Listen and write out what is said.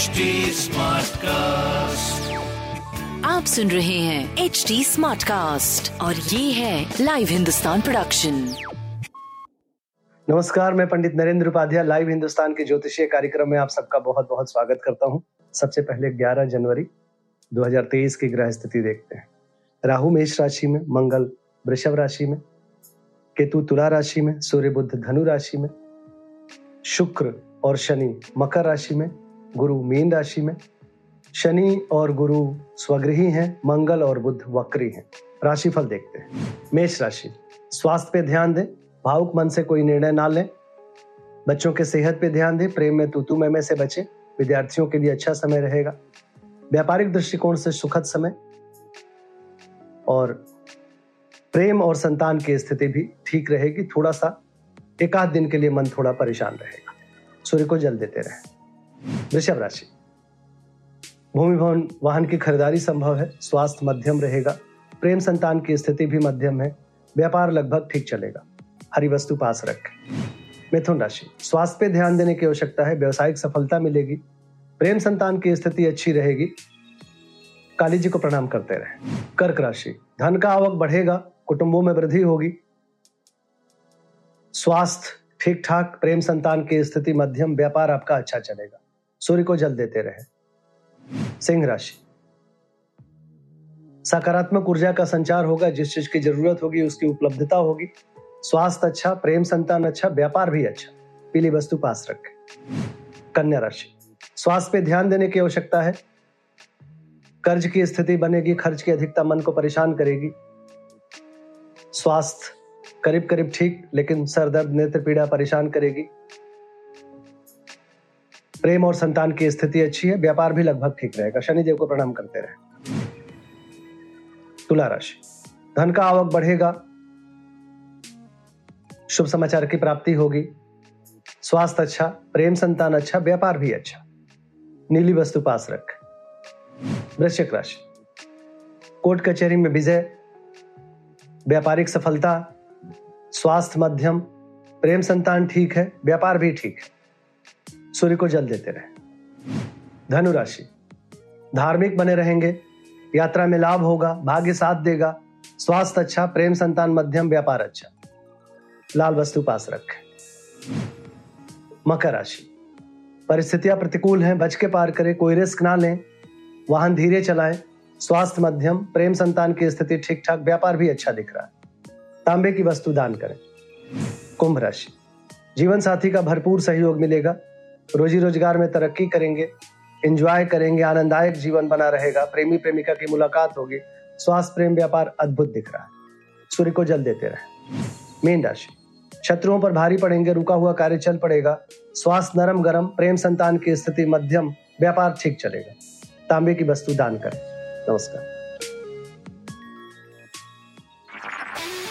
HD Smartcast. आप सुन रहे हैं एच डी स्मार्ट कास्ट और ये है लाइव हिंदुस्तान प्रोडक्शन नमस्कार मैं पंडित नरेंद्र उपाध्याय लाइव हिंदुस्तान के ज्योतिषीय कार्यक्रम में आप सबका बहुत बहुत स्वागत करता हूँ। सबसे पहले 11 जनवरी 2023 की ग्रह स्थिति देखते हैं। राहु मेष राशि में मंगल वृषभ राशि में केतु तुला राशि में सूर्य बुद्ध धनु राशि में शुक्र और शनि मकर राशि में गुरु मीन राशि में। शनि और गुरु स्वगृही हैं, मंगल और बुध वक्री हैं। राशिफल देखते हैं। मेष राशि, स्वास्थ्य पे ध्यान दें, भावुक मन से कोई निर्णय ना लें। बच्चों के सेहत पे ध्यान दें, प्रेम में तूतू में से बचें, विद्यार्थियों के लिए अच्छा समय रहेगा। व्यापारिक दृष्टिकोण से सुखद समय और प्रेम और संतान की स्थिति भी ठीक रहेगी थोड़ा सा। एक आध दिन के लिए मन थोड़ा परेशान रहेगा। सूर्य को जल देते रहे। वृषभ राशि। भूमि भवन वाहन की खरीदारी संभव है, स्वास्थ्य मध्यम रहेगा, प्रेम संतान की स्थिति भी मध्यम है, व्यापार लगभग ठीक चलेगा। हरी वस्तु पास रखें। मिथुन राशि, स्वास्थ्य पे ध्यान देने की आवश्यकता है, व्यवसायिक सफलता मिलेगी, प्रेम संतान की स्थिति अच्छी रहेगी, काली जी को प्रणाम करते रहे। कर्क राशि, धन का आवक बढ़ेगा, कुटुंबों में वृद्धि होगी, स्वास्थ्य ठीक ठाक, प्रेम संतान की स्थिति मध्यम, व्यापार आपका अच्छा चलेगा। सूर्य को जल देते रहे। सिंह राशि। सकारात्मक ऊर्जा का संचार होगा, जिस चीज़ की ज़रूरत होगी, उसकी उपलब्धता होगी। स्वास्थ्य अच्छा प्रेम संतान अच्छा व्यापार भी अच्छा। पीली वस्तु पास रखें। कन्या राशि। स्वास्थ्य पे ध्यान देने की आवश्यकता है। कर्ज की स्थिति बनेगी, खर्च की अधिकता मन को परेशान करेगी। स्वास्थ्य करीब करीब ठीक, लेकिन सर दर्द, नेत्र पीड़ा परेशान करेगी। प्रेम और संतान की स्थिति अच्छी है, व्यापार भी लगभग ठीक रहेगा। शनिदेव को प्रणाम करते रहे। तुला राशि। धन का आवक बढ़ेगा। शुभ समाचार की प्राप्ति होगी। स्वास्थ्य अच्छा प्रेम संतान अच्छा व्यापार भी अच्छा। नीली वस्तु पास रख। वृश्चिक राशि। कोर्ट कचहरी में विजय। व्यापारिक सफलता। स्वास्थ्य मध्यम। प्रेम संतान ठीक है, व्यापार भी ठीक है। सूर्य को जल देते रहे। धनु राशि धार्मिक बने रहेंगे। यात्रा में लाभ होगा, भाग्य साथ देगा। स्वास्थ्य अच्छा प्रेम संतान मध्यम, व्यापार अच्छा। लाल वस्तु पास रखें। मकर राशि, परिस्थितियाँ प्रतिकूल हैं, बच के पार करें, कोई रिस्क ना लें। वाहन धीरे चलाएँ, स्वास्थ्य मध्यम, प्रेम संतान की स्थिति ठीक ठाक व्यापार भी अच्छा दिख रहा है। तांबे की वस्तु दान करें। कुंभ राशि जीवन साथी का भरपूर सहयोग मिलेगा। रोजी रोज़गार में तरक्की करेंगे एंजॉय करेंगे, आनंददायक जीवन बना रहेगा, प्रेमी प्रेमिका की मुलाकात होगी, स्वास्थ्य प्रेम व्यापार अद्भुत दिख रहा है। सूर्य को जल देते रहे। मीन राशि, शत्रुओं पर भारी पड़ेंगे, रुका हुआ कार्य चल पड़ेगा, स्वास्थ्य नरम गरम, प्रेम संतान की स्थिति मध्यम, व्यापार ठीक चलेगा। तांबे की वस्तु दान करें। नमस्कार।